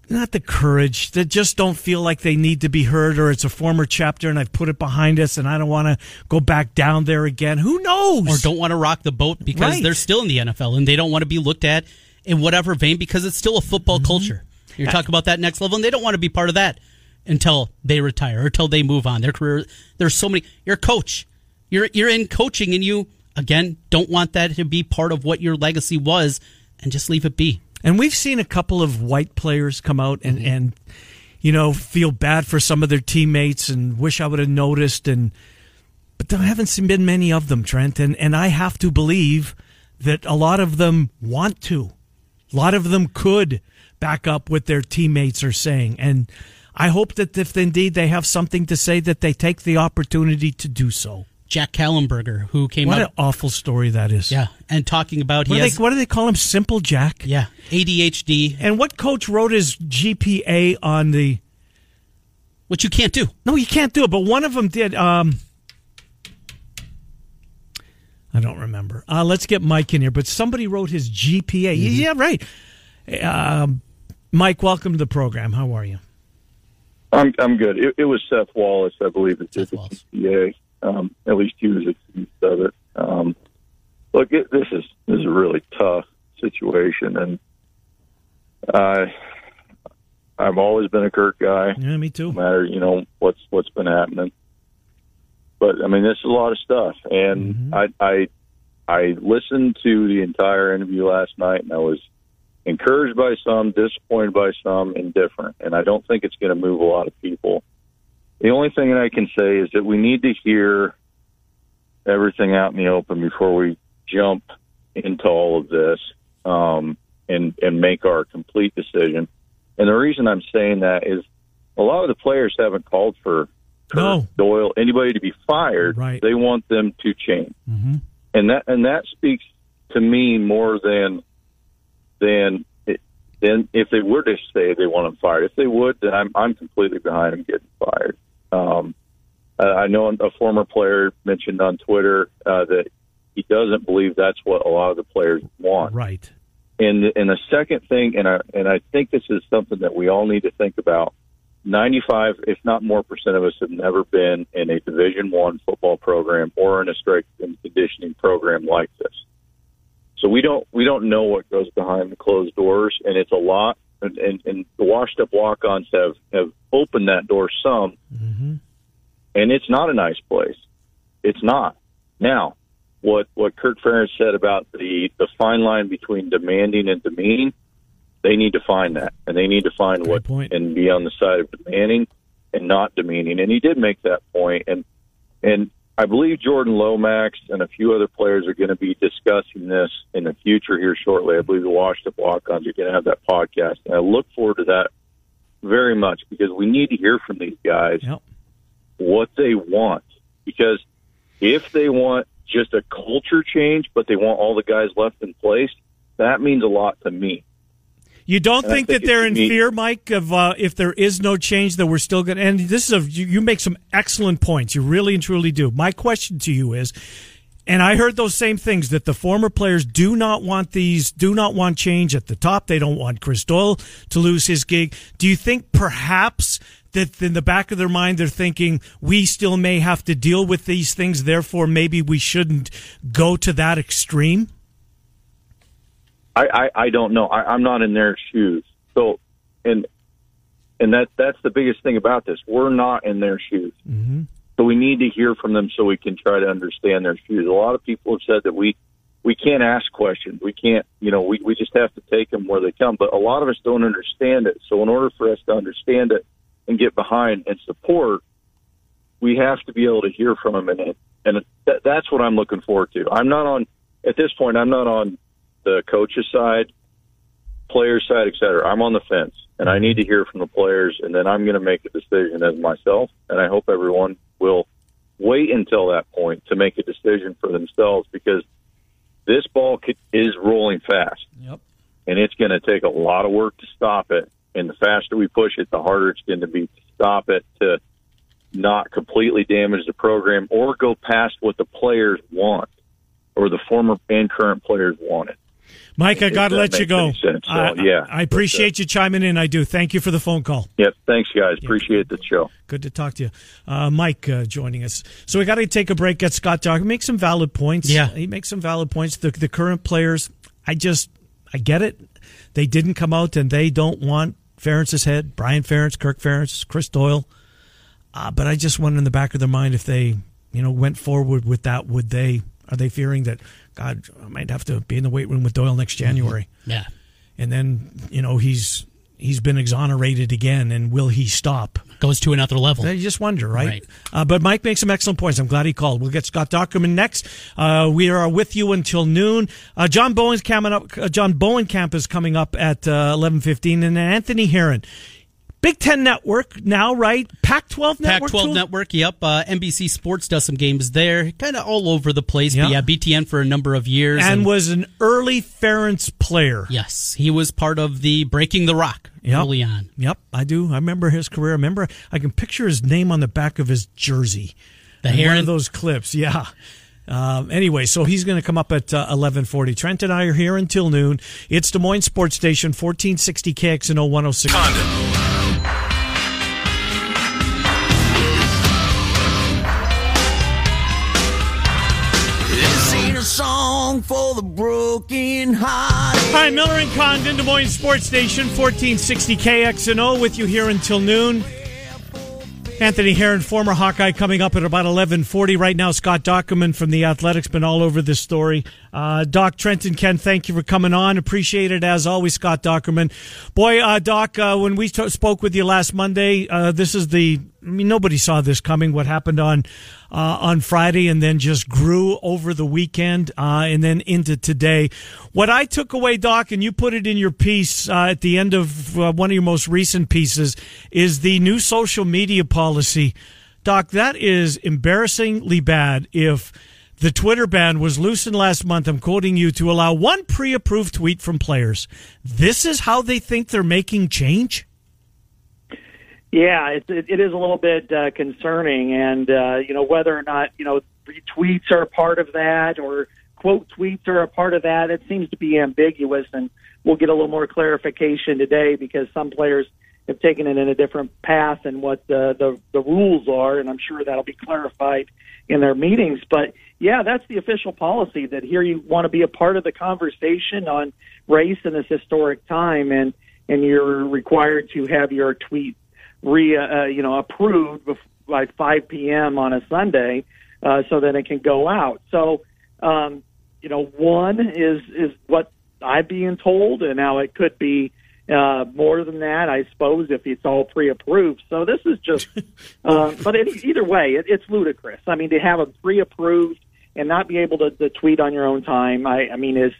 Speaker 3: not the courage that just don't feel like they need to be heard or it's a former chapter and I've put it behind us and I don't want to go back down there again. Who knows?
Speaker 4: Or don't want to rock the boat because
Speaker 3: Right.
Speaker 4: they're still in the NFL and they don't want to be looked at in whatever vein because it's still a football
Speaker 3: Mm-hmm.
Speaker 4: culture. You're talking about that next level and they don't want to be part of that until they retire or until they move on. Their career there's so many you're a coach. You're you're in coaching and you again don't want that to be part of what your legacy was and just leave it be.
Speaker 3: And we've seen a couple of white players come out and, mm-hmm. and you know, feel bad for some of their teammates and wish I would have noticed and but there haven't seen been many of them, Trent, and, and I have to believe that a lot of them want to. A lot of them could back up what their teammates are saying. And I hope that if indeed they have something to say that they take the opportunity to do so.
Speaker 4: Jack Kallenberger, who came
Speaker 3: What
Speaker 4: up
Speaker 3: an awful story that is.
Speaker 4: yeah, and talking about
Speaker 3: What,
Speaker 4: he
Speaker 3: do
Speaker 4: has
Speaker 3: they, what do they call him? Simple Jack?
Speaker 4: yeah, ADHD,
Speaker 3: And what coach wrote his GPA on the?
Speaker 4: which you can't do.
Speaker 3: No, you can't do it. But one of them did. Um, I don't remember. Uh, let's get Mike in here. But somebody wrote his GPA. Yeah, right. Um, Mike, welcome to the program. How are you?
Speaker 6: I'm I'm good. It, it was Seth Wallace, I believe, that did
Speaker 4: Seth
Speaker 6: the
Speaker 4: Wallace.
Speaker 6: GPA. Um, at least he was accused of it. Um, look, it, this is this is a really tough situation, and I I've always been a Kirk guy,
Speaker 3: Yeah, me too.
Speaker 6: no matter you know what's what's been happening. But I mean, this is a lot of stuff, and I I I listened to the entire interview last night, and I was encouraged by some, disappointed by some, indifferent. And I don't think it's going to move a lot of people. The only thing that I can say is that we need to hear everything out in the open before we jump into all of this um, and and make our complete decision. And the reason I'm saying that is a lot of the players haven't called for
Speaker 3: No.
Speaker 6: Doyle anybody to be fired.
Speaker 3: Right.
Speaker 6: They want them to change
Speaker 3: hmm
Speaker 6: and that and that speaks to me more than than than if they were to say they want him fired. If they would, then I'm I'm completely behind him getting fired. Um, I know a former player mentioned on Twitter uh, that he doesn't believe that's what a lot of the players want.
Speaker 3: Right.
Speaker 6: And and the second thing, and I and I think this is something that we all need to think about. Ninety-five, if not more, percent of us have never been in a Division One football program or in a strength and conditioning program like this. So we don't we don't know what goes behind the closed doors, and it's a lot. And, and, and the washed-up walk-ons have have opened that door some, mm-hmm. and it's not a nice place. It's not. Now, what what Kirk Ferentz said about the the fine line between demanding and demeaning, they need to find that, and they need to find
Speaker 3: Great
Speaker 6: what
Speaker 3: point.
Speaker 6: and be on the side of demanding and not demeaning. And he did make that point, and and I believe Jordan Lomax and a few other players are going to be discussing this in the future here shortly. I believe the Up Walk-Ons are going to have that podcast, and I look forward to that very much because we need to hear from these guys
Speaker 3: Yep.
Speaker 6: what they want. Because if they want just a culture change, but they want all the guys left in place, that means a lot to me.
Speaker 3: You don't
Speaker 6: And
Speaker 3: think
Speaker 6: think
Speaker 3: that they're in fear, Mike, of uh, if there is no change that we're still going to. And this is a you, you make some excellent points. You really and truly do. My question to you is, and I heard those same things that the former players do not want these, do not want change at the top. They don't want Chris Doyle to lose his gig. Do you think perhaps that in the back of their mind they're thinking we still may have to deal with these things, therefore maybe we shouldn't go to that extreme?
Speaker 6: I, I, I don't know. I, I'm not in their shoes. So, and and that that's the biggest thing about this. We're not in their shoes.
Speaker 3: Mm-hmm.
Speaker 6: So we need to hear from them so we can try to understand their shoes. A lot of people have said that we we can't ask questions. We can't, you know, we, we just have to take them where they come. But a lot of us don't understand it. So in order for us to understand it and get behind and support, we have to be able to hear from them. And and that, that's what I'm looking forward to. I'm not on at this point. I'm not on the coaches side, players side, et cetera. I'm on the fence, and I need to hear from the players, and then I'm going to make a decision as myself. And I hope everyone will wait until that point to make a decision for themselves because this ball is rolling fast.
Speaker 3: Yep.
Speaker 6: and it's going to take a lot of work to stop it. And the faster we push it, the harder it's going to be to stop it to not completely damage the program or go past what the players want or the former and current players wanted.
Speaker 3: Mike, I got to let you go.
Speaker 6: So, uh, yeah,
Speaker 3: I appreciate you chiming in. I do. Thank you for the phone call.
Speaker 6: Yep. Thanks, guys. Appreciate the show.
Speaker 3: Good to talk to you. Uh, Mike uh, joining us. So we got to take a break. Get Scott talking. Make some valid points.
Speaker 4: Yeah.
Speaker 3: He makes some valid points. The, the current players, I just, I get it. They didn't come out and they don't want Ferentz's head. Brian Ferentz, Kirk Ferentz, Chris Doyle. Uh, but I just wonder in the back of their mind if they, you know, went forward with that, would they, are they fearing that, God, I might have to be in the weight room with Doyle next January?
Speaker 4: Yeah.
Speaker 3: And then, you know, he's, he's been exonerated again and will he stop?
Speaker 4: Goes to another level.
Speaker 3: You just wonder, right?
Speaker 4: Right.
Speaker 3: Uh, but Mike makes some excellent points. I'm glad he called. We'll get Scott Dochterman next. Uh, we are with you until noon. Uh, John Bowen's coming up. Uh, John Bowenkamp is coming up at uh, 11:15, and Anthony Herron. Big Ten Network now, right? Pac-12 Network.
Speaker 4: Pac-12? Network, yep. Uh, NBC Sports does some games there, kind of all over the place.
Speaker 3: Yeah.
Speaker 4: But yeah, BTN for a number of years,
Speaker 3: and was an early Ferentz player.
Speaker 4: yes, he was part of the Breaking the Rock
Speaker 3: Yep.
Speaker 4: early on.
Speaker 3: Yep, I do. I remember his career. I remember I can picture his name on the back of his jersey.
Speaker 4: The
Speaker 3: In one of those clips. Yeah. Um, anyway, so he's going to come up at uh, 1140. Trent and I are here until noon. It's Des Moines Sports Station, 1460 KXNO 106.
Speaker 2: Condon.
Speaker 7: Song for the broken hearted.
Speaker 3: Hi, Miller and Condon, Des Moines Sports Station, 1460 KXNO, with you here until noon. Anthony Herron, former Hawkeye, coming up at about 1140. Right now, Scott Dochterman from The Athletics, been all over this story. Uh, Doc Trenton, Ken, thank you for coming on. Appreciate it as always, Scott Dochterman. Boy, uh, Doc, uh, when we t- spoke with you last Monday, uh, this is the, I mean, nobody saw this coming, what happened on, uh, on Friday and then just grew over the weekend, uh, and then into today. What I took away, Doc, and you put it in your piece, uh, at the end of uh, one of your most recent pieces, is the new social media policy. Doc, that is embarrassingly bad if the Twitter ban was loosened last month. I'm quoting you to allow one pre approved tweet from players. This is how they think they're making change?
Speaker 8: Yeah, it, it, it is a little bit uh, concerning, and uh, you know whether or not you know retweets are a part of that or quote tweets are a part of that. It seems to be ambiguous, and we'll get a little more clarification today because some players have taken it in a different path than what the the, the rules are, and I'm sure that'll be clarified in their meetings. But yeah, that's the official policy that here you want to be a part of the conversation on race in this historic time, and and you're required to have your tweet re uh, you know approved by 5 p.m. on a Sunday, uh, so that it can go out. So um, you know, one is is what I'm being told, and now it could be uh, more than that, I suppose, if it's all pre-approved. So this is just, uh, but it, either way, it, it's ludicrous. I mean, to have a pre-approved and not be able to, to tweet on your own time, I, I mean, is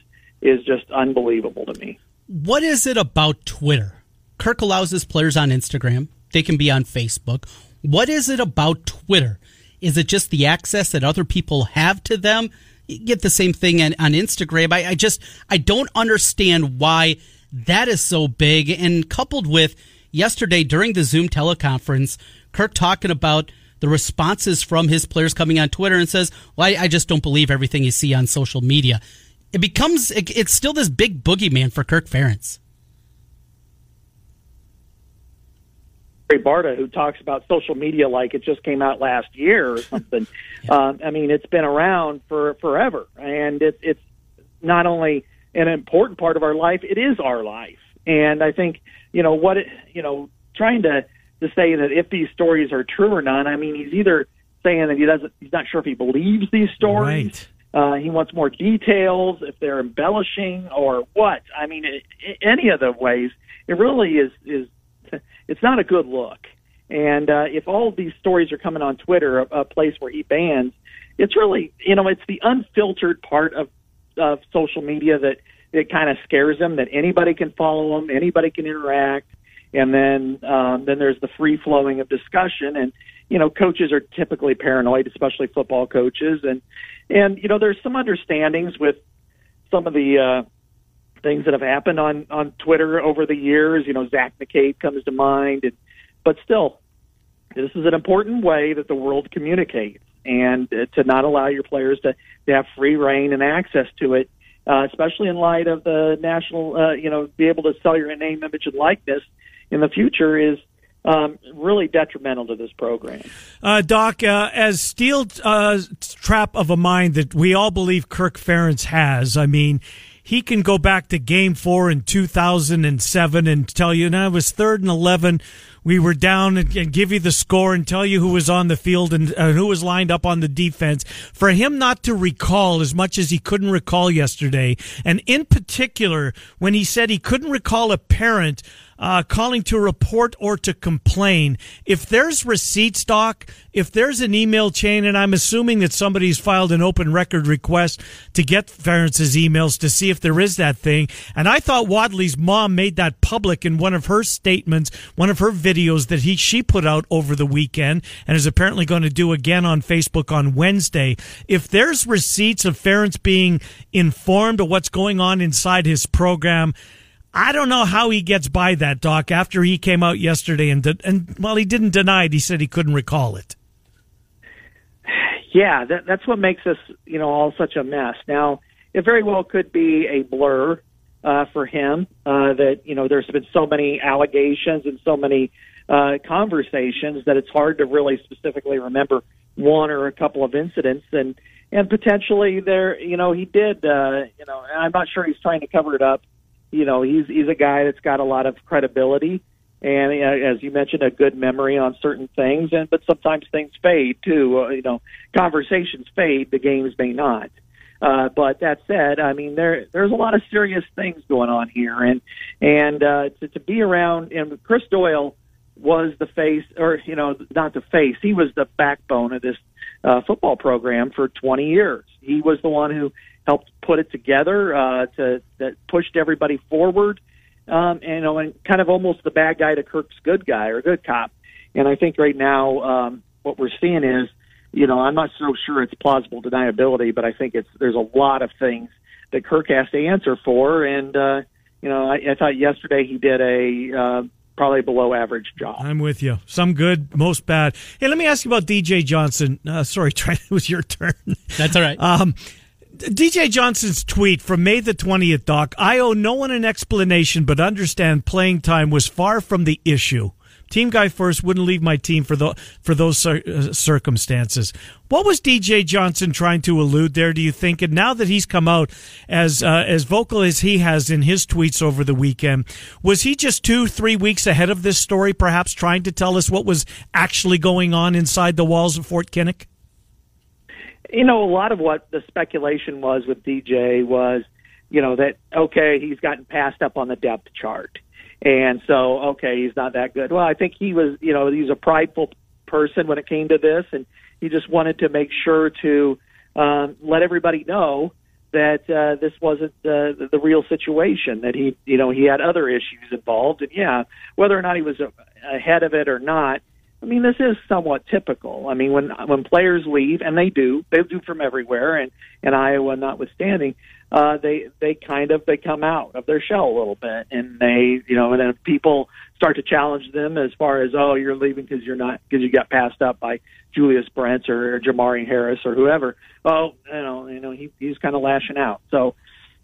Speaker 8: is just unbelievable to me.
Speaker 4: What is it about Twitter? Kirk allows his players on Instagram. They can be on Facebook. What is it about Twitter? Is it just the access that other people have to them? You get the same thing on, on Instagram. I, I just, I don't understand why that is so big. And coupled with yesterday during the Zoom teleconference, Kirk talking about the responses from his players coming on Twitter and says, well, I, I just don't believe everything you see on social media. It becomes, it, it's still this big boogeyman for Kirk Ferentz.
Speaker 8: Ray Barta, who talks about social media like it just came out last year or something. um, I mean, it's been around for forever, and it's it's not only an important part of our life; it is our life. And I think you know what it, you know, trying to to say that if these stories are true or not. I mean, he's either saying that he doesn't, he's not sure if he believes these stories.
Speaker 3: Right.
Speaker 8: Uh, he wants more details, if they're embellishing or what. I mean, it, it, any of the ways, it really is is it's not a good look. And uh, if all these stories are coming on Twitter, a, a place where he bans, it's really you know it's the unfiltered part of of social media that it kind of scares them that anybody can follow them, anybody can interact, and then um, then there's the free flowing of discussion. And you know coaches are typically paranoid, especially football coaches, and and you know there's some understandings with some of the uh, things that have happened on on Twitter over the years. You know, Zach McCabe comes to mind, and, but still, this is an important way that the world communicates, and uh, to not allow your players to, to have free reign and access to it, uh, especially in light of the national, uh, you know, be able to sell your name, image, and likeness in the future is um, really detrimental to this program.
Speaker 3: Uh, Doc, uh, as steel uh, trap of a mind that we all believe Kirk Ferentz has, I mean, he can go back to game four in 2007 and tell you, now it was third and 11. We were down and, and give you the score and tell you who was on the field and uh, who was lined up on the defense. For him not to recall as much as he couldn't recall yesterday, and in particular, when he said he couldn't recall a parent uh, calling to report or to complain. If there's receipts, Doc, if there's an email chain, and I'm assuming that somebody's filed an open record request to get Ferentz's emails to see if there is that thing. And I thought Wadley's mom made that public in one of her statements, one of her videos that he she put out over the weekend, and is apparently going to do again on Facebook on Wednesday. If there's receipts of Ferentz being informed of what's going on inside his program, I don't know how he gets by that, Doc, after he came out yesterday and, de- and well, he didn't deny it. He said he couldn't recall it.
Speaker 8: Yeah, that, that's what makes us, you know, all such a mess. Now, it very well could be a blur uh, for him uh, that, you know, there's been so many allegations and so many uh, conversations that it's hard to really specifically remember one or a couple of incidents and and potentially there you know he did uh you know i'm not sure he's trying to cover it up you know, he's he's a guy that's got a lot of credibility and uh, as you mentioned, a good memory on certain things. And but sometimes things fade too. Uh, you know, conversations fade, the games may not. Uh, but that said, I mean there there's a lot of serious things going on here, and and uh, to, to be around and Chris Doyle was the face, or you know, not the face. He was the backbone of this uh, football program for 20 years. He was the one who helped put it together uh, to that pushed everybody forward, um, and you know, and kind of almost the bad guy to Kirk's good guy or good cop. And I think right now um, what we're seeing is, you know, I'm not so sure it's plausible deniability, but I think it's there's a lot of things that Kirk has to answer for, and uh, you know, I, I thought yesterday he did a uh, probably below average job.
Speaker 3: I'm with you. Some good, most bad. Hey, let me ask you about DJ Johnson. Uh, sorry, Trent, it was your turn.
Speaker 4: That's all right.
Speaker 3: Um, DJ Johnson's tweet from May the 20th, Doc. I owe no one an explanation, but understand playing time was far from the issue. Team guy first wouldn't leave my team for the for those uh, circumstances. What was DJ Johnson trying to allude there? Do you think? And now that he's come out as uh, as vocal as he has in his tweets over the weekend, was he just two three weeks ahead of this story? Perhaps trying to tell us what was actually going on inside the walls of Fort Kinnick
Speaker 8: you know, a lot of what the speculation was with DJ was, you know, that okay, he's gotten passed up on the depth chart, and so okay, he's not that good. Well, I think he was, you know, he's a prideful person when it came to this, and he just wanted to make sure to um, let everybody know that uh, this wasn't uh, the real situation. That he, you know, he had other issues involved, and yeah, whether or not he was ahead of it or not I mean, this is somewhat typical. I mean, when when players leave, and they do, they do from everywhere, and and Iowa notwithstanding, uh, they they kind of they come out of their shell a little bit, and they you know, and then people start to challenge them as far as oh, you're leaving because you're not because you got passed up by Julius Brents or, or Jermari Harris or whoever. Oh, you know, you know, he he's kind of lashing out. So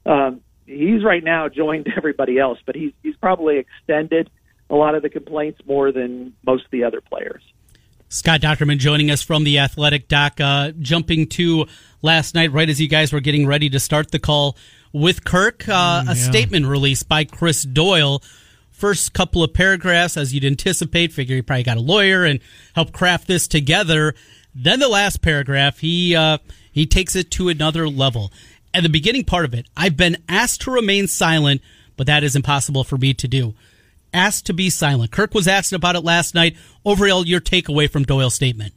Speaker 8: um, he's right now joined everybody else, but he's he's probably extended a lot of the complaints more than most of the other players.
Speaker 4: Scott Dochterman joining us from the Athletic Doc, uh, jumping to last night, right as you guys were getting ready to start the call with Kirk, uh, mm, yeah. a statement released by Chris Doyle. First couple of paragraphs, as you'd anticipate, figure he probably got a lawyer and helped craft this together. Then the last paragraph, he uh, he takes it to another level. At the beginning part of it, I've been asked to remain silent, but that is impossible for me to do asked to be silent. Kirk was asked about it last night. Overall, your takeaway from Doyle's statement?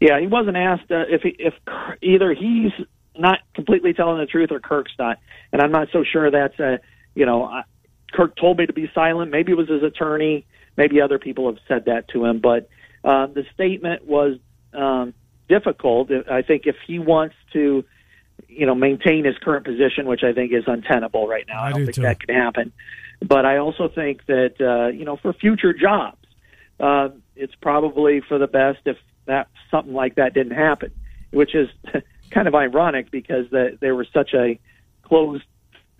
Speaker 8: Yeah, he wasn't asked uh, if he, if either he's not completely telling the truth or Kirk's not, and I'm not so sure that's a you know I, Kirk told me to be silent. Maybe it was his attorney. Maybe other people have said that to him, but uh, the statement was um, difficult. I think if he wants to you know, maintain his current position, which I think is untenable right now.
Speaker 3: I
Speaker 8: I, don't
Speaker 3: do
Speaker 8: think
Speaker 3: too.
Speaker 8: that can happen. But I also think that uh, you know, for future jobs, uh, it's probably for the best if that something like that didn't happen, which is kind of ironic because the, there was such a closed,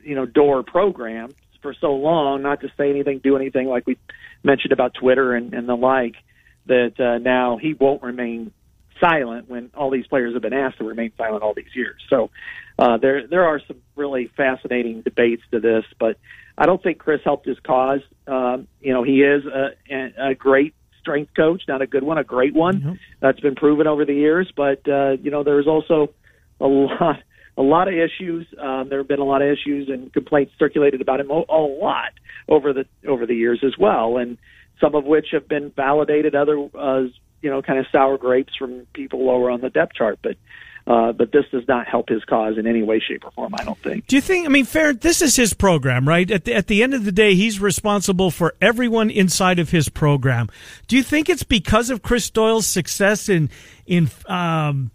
Speaker 8: you know, door program for so long. Not to say anything, do anything like we mentioned about Twitter and, and the like. That uh, now he won't remain silent when all these players have been asked to remain silent all these years. So uh, there there are some really fascinating debates to this, but I don't think Chris helped his cause. Um, you know, he is a, a great strength coach, not a good one, a great one. That's been proven over the years. But uh, you know, there's also a lot a lot of issues. Um, there have been a lot of issues and complaints circulated about him a, a lot over the over the years as well, and some of which have been validated. Other, uh, you know, kind of sour grapes from people lower on the depth chart, but. Uh, but this does not help his cause in any way, shape, or form. I don't think.
Speaker 3: Do you think? I mean, fair. This is his program, right? At the, at the end of the day, he's responsible for everyone inside of his program. Do you think it's because of Chris Doyle's success in in um,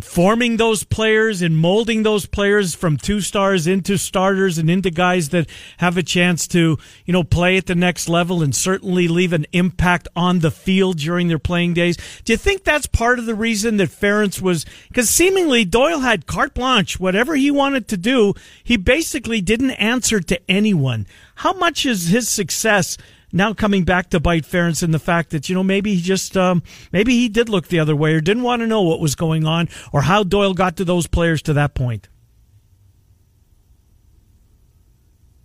Speaker 3: forming those players and molding those players from two stars into starters and into guys that have a chance to, you know, play at the next level and certainly leave an impact on the field during their playing days. Do you think that's part of the reason that Ferentz was, because seemingly Doyle had carte blanche, whatever he wanted to do, he basically didn't answer to anyone. How much is his success now coming back to bite Ferentz in the fact that you know maybe he just um, maybe he did look the other way or didn't want to know what was going on or how Doyle got to those players to that point.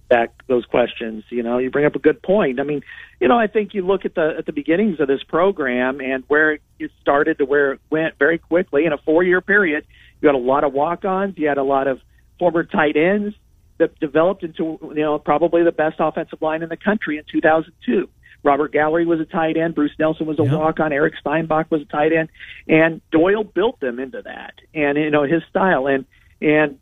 Speaker 8: back those questions. You know, you bring up a good point. I mean, you know, I think you look at the at the beginnings of this program and where it started to where it went very quickly in a four year period. You had a lot of walk ons. You had a lot of former tight ends that developed into you know probably the best offensive line in the country in 2002. Robert Gallery was a tight end. Bruce Nelson was a
Speaker 3: Yeah.
Speaker 8: walk on. Eric Steinbach was a tight end, and Doyle built them into that, and you know his style, and and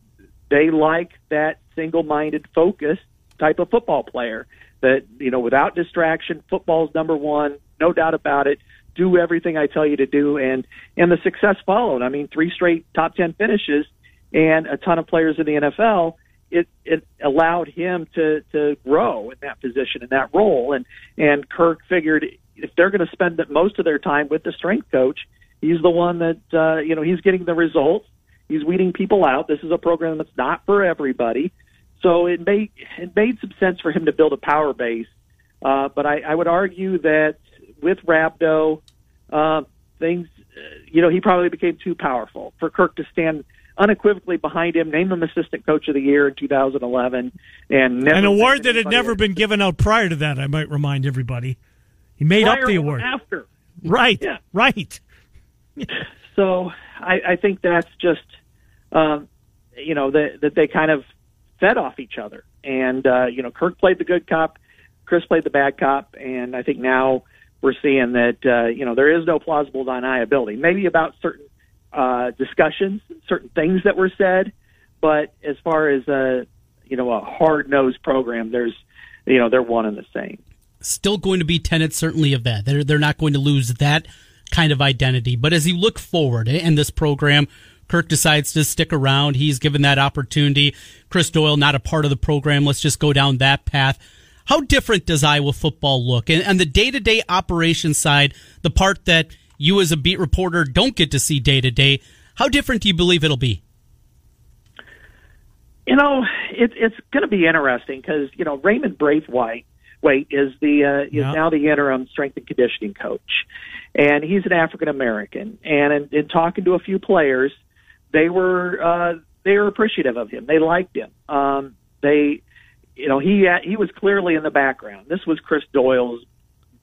Speaker 8: they like that single-minded focus type of football player that you know without distraction football's number one no doubt about it do everything i tell you to do and and the success followed i mean three straight top 10 finishes and a ton of players in the nfl it it allowed him to to grow in that position in that role. And and kirk figured if they're going to spend most of their time with the strength coach he's the one that uh you know he's getting the results. He's weeding people out. This is a program that's not for everybody. So it made it made some sense for him to build a power base. Uh, but I, I would argue that with rhabdo, uh, things, uh, you know, he probably became too powerful for Kirk to stand unequivocally behind him, name him assistant coach of the year in 2011, and never
Speaker 3: An award that had never been given out prior to that, I might remind everybody. He made up the award.
Speaker 8: after.
Speaker 3: Right,
Speaker 8: Yeah.
Speaker 3: right.
Speaker 8: So I, I think that's just, um, you know, that that they kind of fed off each other. And uh, you know, Kirk played the good cop, Chris played the bad cop, and I think now we're seeing that uh, you know there is no plausible deniability. Maybe about certain uh, discussions, certain things that were said, but as far as a you know a hard nosed program, there's you know they're one and the same.
Speaker 4: still going to be tenants certainly of that. They're they're not going to lose that kind of identity. But as you look forward and this program, Kirk decides to stick around. He's given that opportunity. Chris Doyle not a part of the program. Let's just go down that path. How different does Iowa football look? And, and the day to day operation side, the part that you as a beat reporter don't get to see day to day, how different do you believe it'll be?
Speaker 8: You know, it, it's going to be interesting because you know Raymond Braithwaite Wait is the uh, is
Speaker 3: Yeah.
Speaker 8: now the interim strength and conditioning coach, and he's an African American. And in, in talking to a few players, they were uh, they were appreciative of him. They liked him. Um, they, you know, he he was clearly in the background. This was Chris Doyle's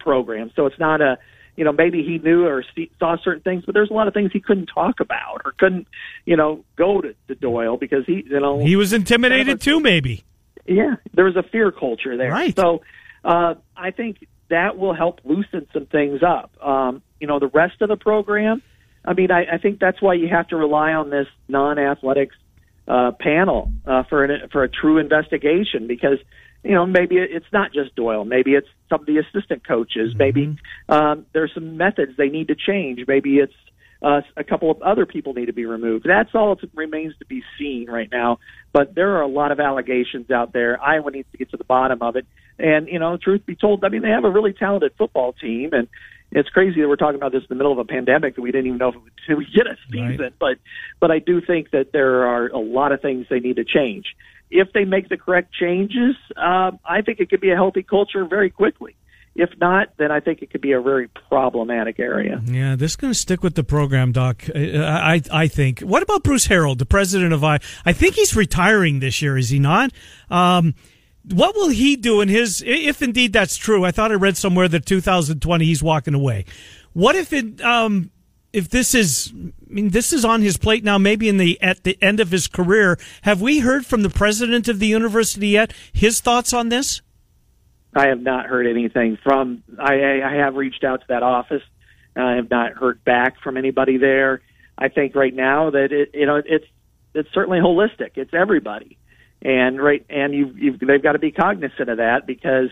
Speaker 8: program, so it's not a you know maybe he knew or see, saw certain things, but there's a lot of things he couldn't talk about or couldn't you know go to, to Doyle because he you know
Speaker 3: He was intimidated too, maybe.
Speaker 8: yeah, there was a fear culture there.
Speaker 3: Right.
Speaker 8: So uh, I think that will help loosen some things up. Um, you know, the rest of the program. I mean, I, I think that's why you have to rely on this non-athletics uh, panel uh, for an, for a true investigation because you know maybe it's not just Doyle, maybe it's some of the assistant coaches, maybe um, there's some methods they need to change, maybe it's uh, a couple of other people need to be removed. That's all that remains to be seen right now. But there are a lot of allegations out there. Iowa needs to get to the bottom of it. And you know, truth be told, I mean they have a really talented football team, and it's crazy that we're talking about this in the middle of a pandemic that we didn't even know if it would, get a season. Right. But but I do think that there are a lot of things they need to change. If they make the correct changes, uh, I think it could be a healthy culture very quickly. If not, then I think it could be a very problematic area.
Speaker 3: Yeah, this is going to stick with the program, Doc. I, I, I think. What about Bruce Harreld, the president of I? I think he's retiring this year, is he not? Um, what will he do in his, if indeed that's true? I thought I read somewhere that 2020 he's walking away. What if it, um, if this is, I mean, this is on his plate now, maybe in the, at the end of his career. Have we heard from the president of the university yet? His thoughts on this?
Speaker 8: I have not heard anything from. I, I have reached out to that office. I have not heard back from anybody there. I think right now that it, you know, it's it's certainly holistic. It's everybody, and right, and you you've they've got to be cognizant of that because,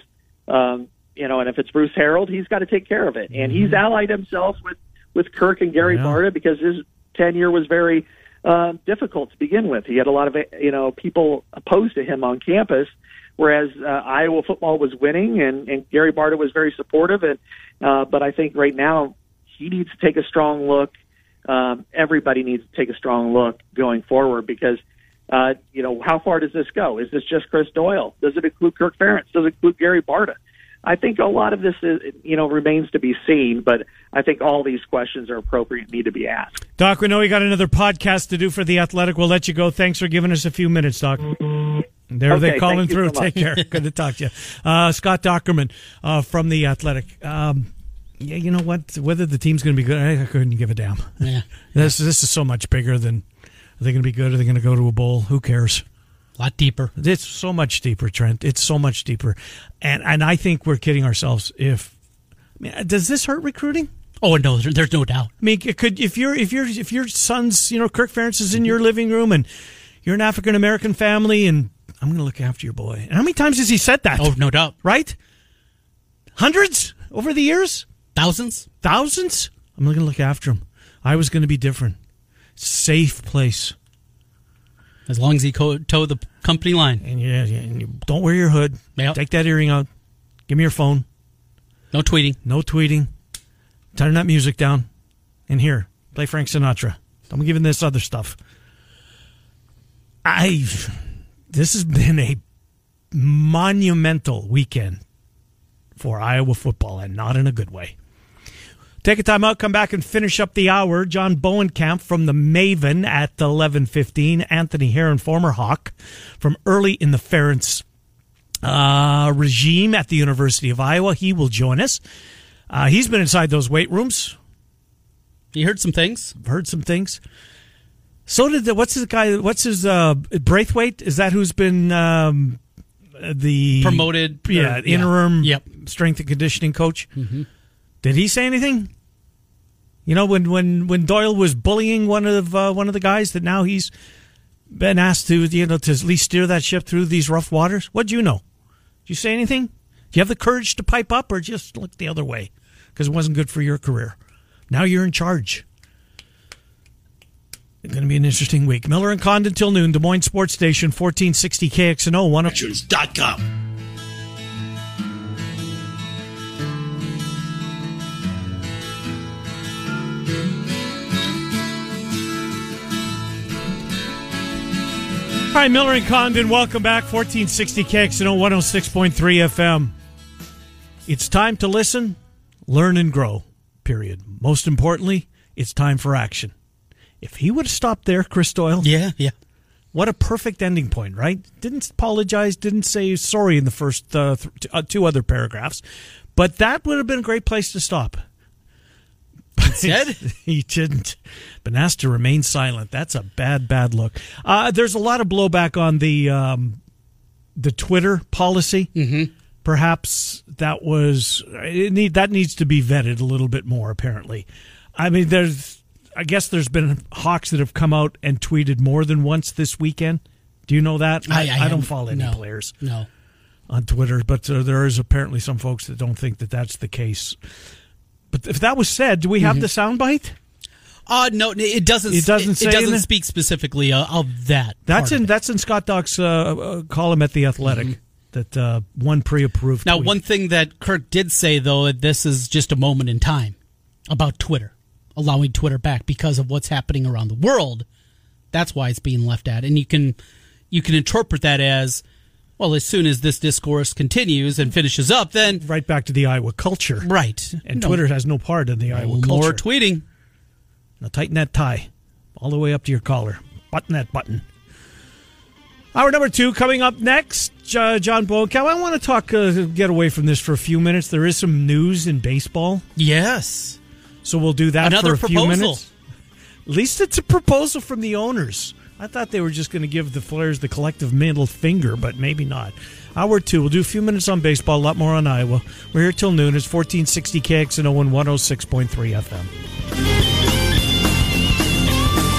Speaker 8: um, you know, and if it's Bruce Harreld, he's got to take care of it, and he's mm-hmm. allied himself with with Kirk and Gary yeah. Barta because his tenure was very uh, difficult to begin with. He had a lot of you know people opposed to him on campus whereas uh, Iowa football was winning and, and Gary Barta was very supportive. And uh, but I think right now he needs to take a strong look. Um, everybody needs to take a strong look going forward because uh, you know how far does this go? Is this just Chris Doyle? Does it include Kirk Ferentz? Does it include Gary Barta? I think a lot of this is, you know, remains to be seen, but I think all these questions are appropriate and need to be asked.
Speaker 3: Doc, we know we got another podcast to do for the Athletic. We'll let you go. Thanks for giving us a few minutes, Doc. There
Speaker 8: okay,
Speaker 3: they calling through. So Take care. Good to talk to you. Uh, Scott Dochterman uh, from The Athletic. Um, yeah, you know what? Whether the team's going to be good, I couldn't give a damn.
Speaker 4: Yeah.
Speaker 3: This, this is so much bigger than are they going to be good? Are they going to go to a bowl? Who cares?
Speaker 4: A lot deeper.
Speaker 3: It's so much deeper, Trent. It's so much deeper. And and I think we're kidding ourselves if I mean, does this hurt recruiting?
Speaker 4: Oh no, there's no doubt.
Speaker 3: I mean, could if you're if you're if your son's you know Kirk Ferentz is in your living room and you're an African American family and I'm going to look after your boy. And how many times has he said that?
Speaker 4: Oh, no doubt.
Speaker 3: Right? Hundreds over the years?
Speaker 4: Thousands?
Speaker 3: Thousands? I'm going to look after him. I was going to be different. Safe place.
Speaker 4: As long as you co- toe the company line.
Speaker 3: And yeah, yeah and you don't wear your hood.
Speaker 4: Yep.
Speaker 3: Take that earring out. Give me your phone.
Speaker 4: No tweeting.
Speaker 3: No tweeting. Turn that music down. And here, play Frank Sinatra. Don't be giving this other stuff. I've this has been a monumental weekend for Iowa football, and not in a good way. Take a time out, come back and finish up the hour. John Bowenkamp from the Maven at 11.15. Anthony Herron, former Hawk, from early in the Ferentz uh, regime at the University of Iowa. He will join us. Uh, he's been inside those weight rooms.
Speaker 4: He heard some things.
Speaker 3: Heard some things. So did the what's his guy? What's his uh, Braithwaite? Is that who's been um, the
Speaker 4: promoted?
Speaker 3: Yeah, or, interim.
Speaker 4: Yep.
Speaker 3: strength and conditioning coach. Mm-hmm. Did he say anything? You know, when when when Doyle was bullying one of uh, one of the guys that now he's been asked to you know to at least steer that ship through these rough waters. What do you know? Did you say anything? Do you have the courage to pipe up, or just look the other way because it wasn't good for your career? Now you're in charge. It's going to be an interesting week. Miller and Condon till noon. Des Moines Sports Station, 1460 KXNO.
Speaker 1: 10-
Speaker 3: All right, Miller and Condon, welcome back. 1460 KXNO 106.3 FM. It's time to listen, learn, and grow, period. Most importantly, it's time for action. If he would have stopped there, Chris Doyle.
Speaker 4: Yeah, yeah.
Speaker 3: What a perfect ending point, right? Didn't apologize, didn't say sorry in the first uh, th- uh, two other paragraphs, but that would have been a great place to stop.
Speaker 4: Said
Speaker 3: he didn't. Been asked to remain silent. That's a bad, bad look. Uh, there's a lot of blowback on the um, the Twitter policy.
Speaker 4: Mm-hmm.
Speaker 3: Perhaps that was need, that needs to be vetted a little bit more. Apparently, I mean, there's I guess there's been Hawks that have come out and tweeted more than once this weekend. Do you know that?
Speaker 4: I, I,
Speaker 3: I don't follow any
Speaker 4: no,
Speaker 3: players
Speaker 4: no.
Speaker 3: on Twitter, but uh, there is apparently some folks that don't think that that's the case. But if that was said, do we have mm-hmm. the soundbite?
Speaker 4: Uh no, it doesn't.
Speaker 3: It doesn't
Speaker 4: It,
Speaker 3: say
Speaker 4: doesn't speak specifically uh, of that.
Speaker 3: That's in that's in Scott Dock's uh, uh, column at the Athletic. That uh, one pre-approved.
Speaker 4: Now,
Speaker 3: tweet.
Speaker 4: one thing that Kirk did say though, this is just a moment in time about Twitter, allowing Twitter back because of what's happening around the world. That's why it's being left at, and you can you can interpret that as well. As soon as this discourse continues and finishes up, then
Speaker 3: right back to the Iowa culture,
Speaker 4: right,
Speaker 3: and
Speaker 4: No-
Speaker 3: Twitter has no part in the Iowa culture.
Speaker 4: more tweeting.
Speaker 3: Now tighten that tie all the way up to your collar. Button that button. Hour number two coming up next. Uh, John Bowenkamp. I want to talk, uh, get away from this for a few minutes. There is some news in baseball.
Speaker 4: Yes.
Speaker 3: So we'll do that
Speaker 4: Another
Speaker 3: for a few minutes. At least it's a proposal from the owners. I thought they were just going to give the Flares the collective middle finger, but maybe not. Hour two. We'll do a few minutes on baseball, a lot more on Iowa. We're here till noon. It's 1460 KXNO and 106.3 FM.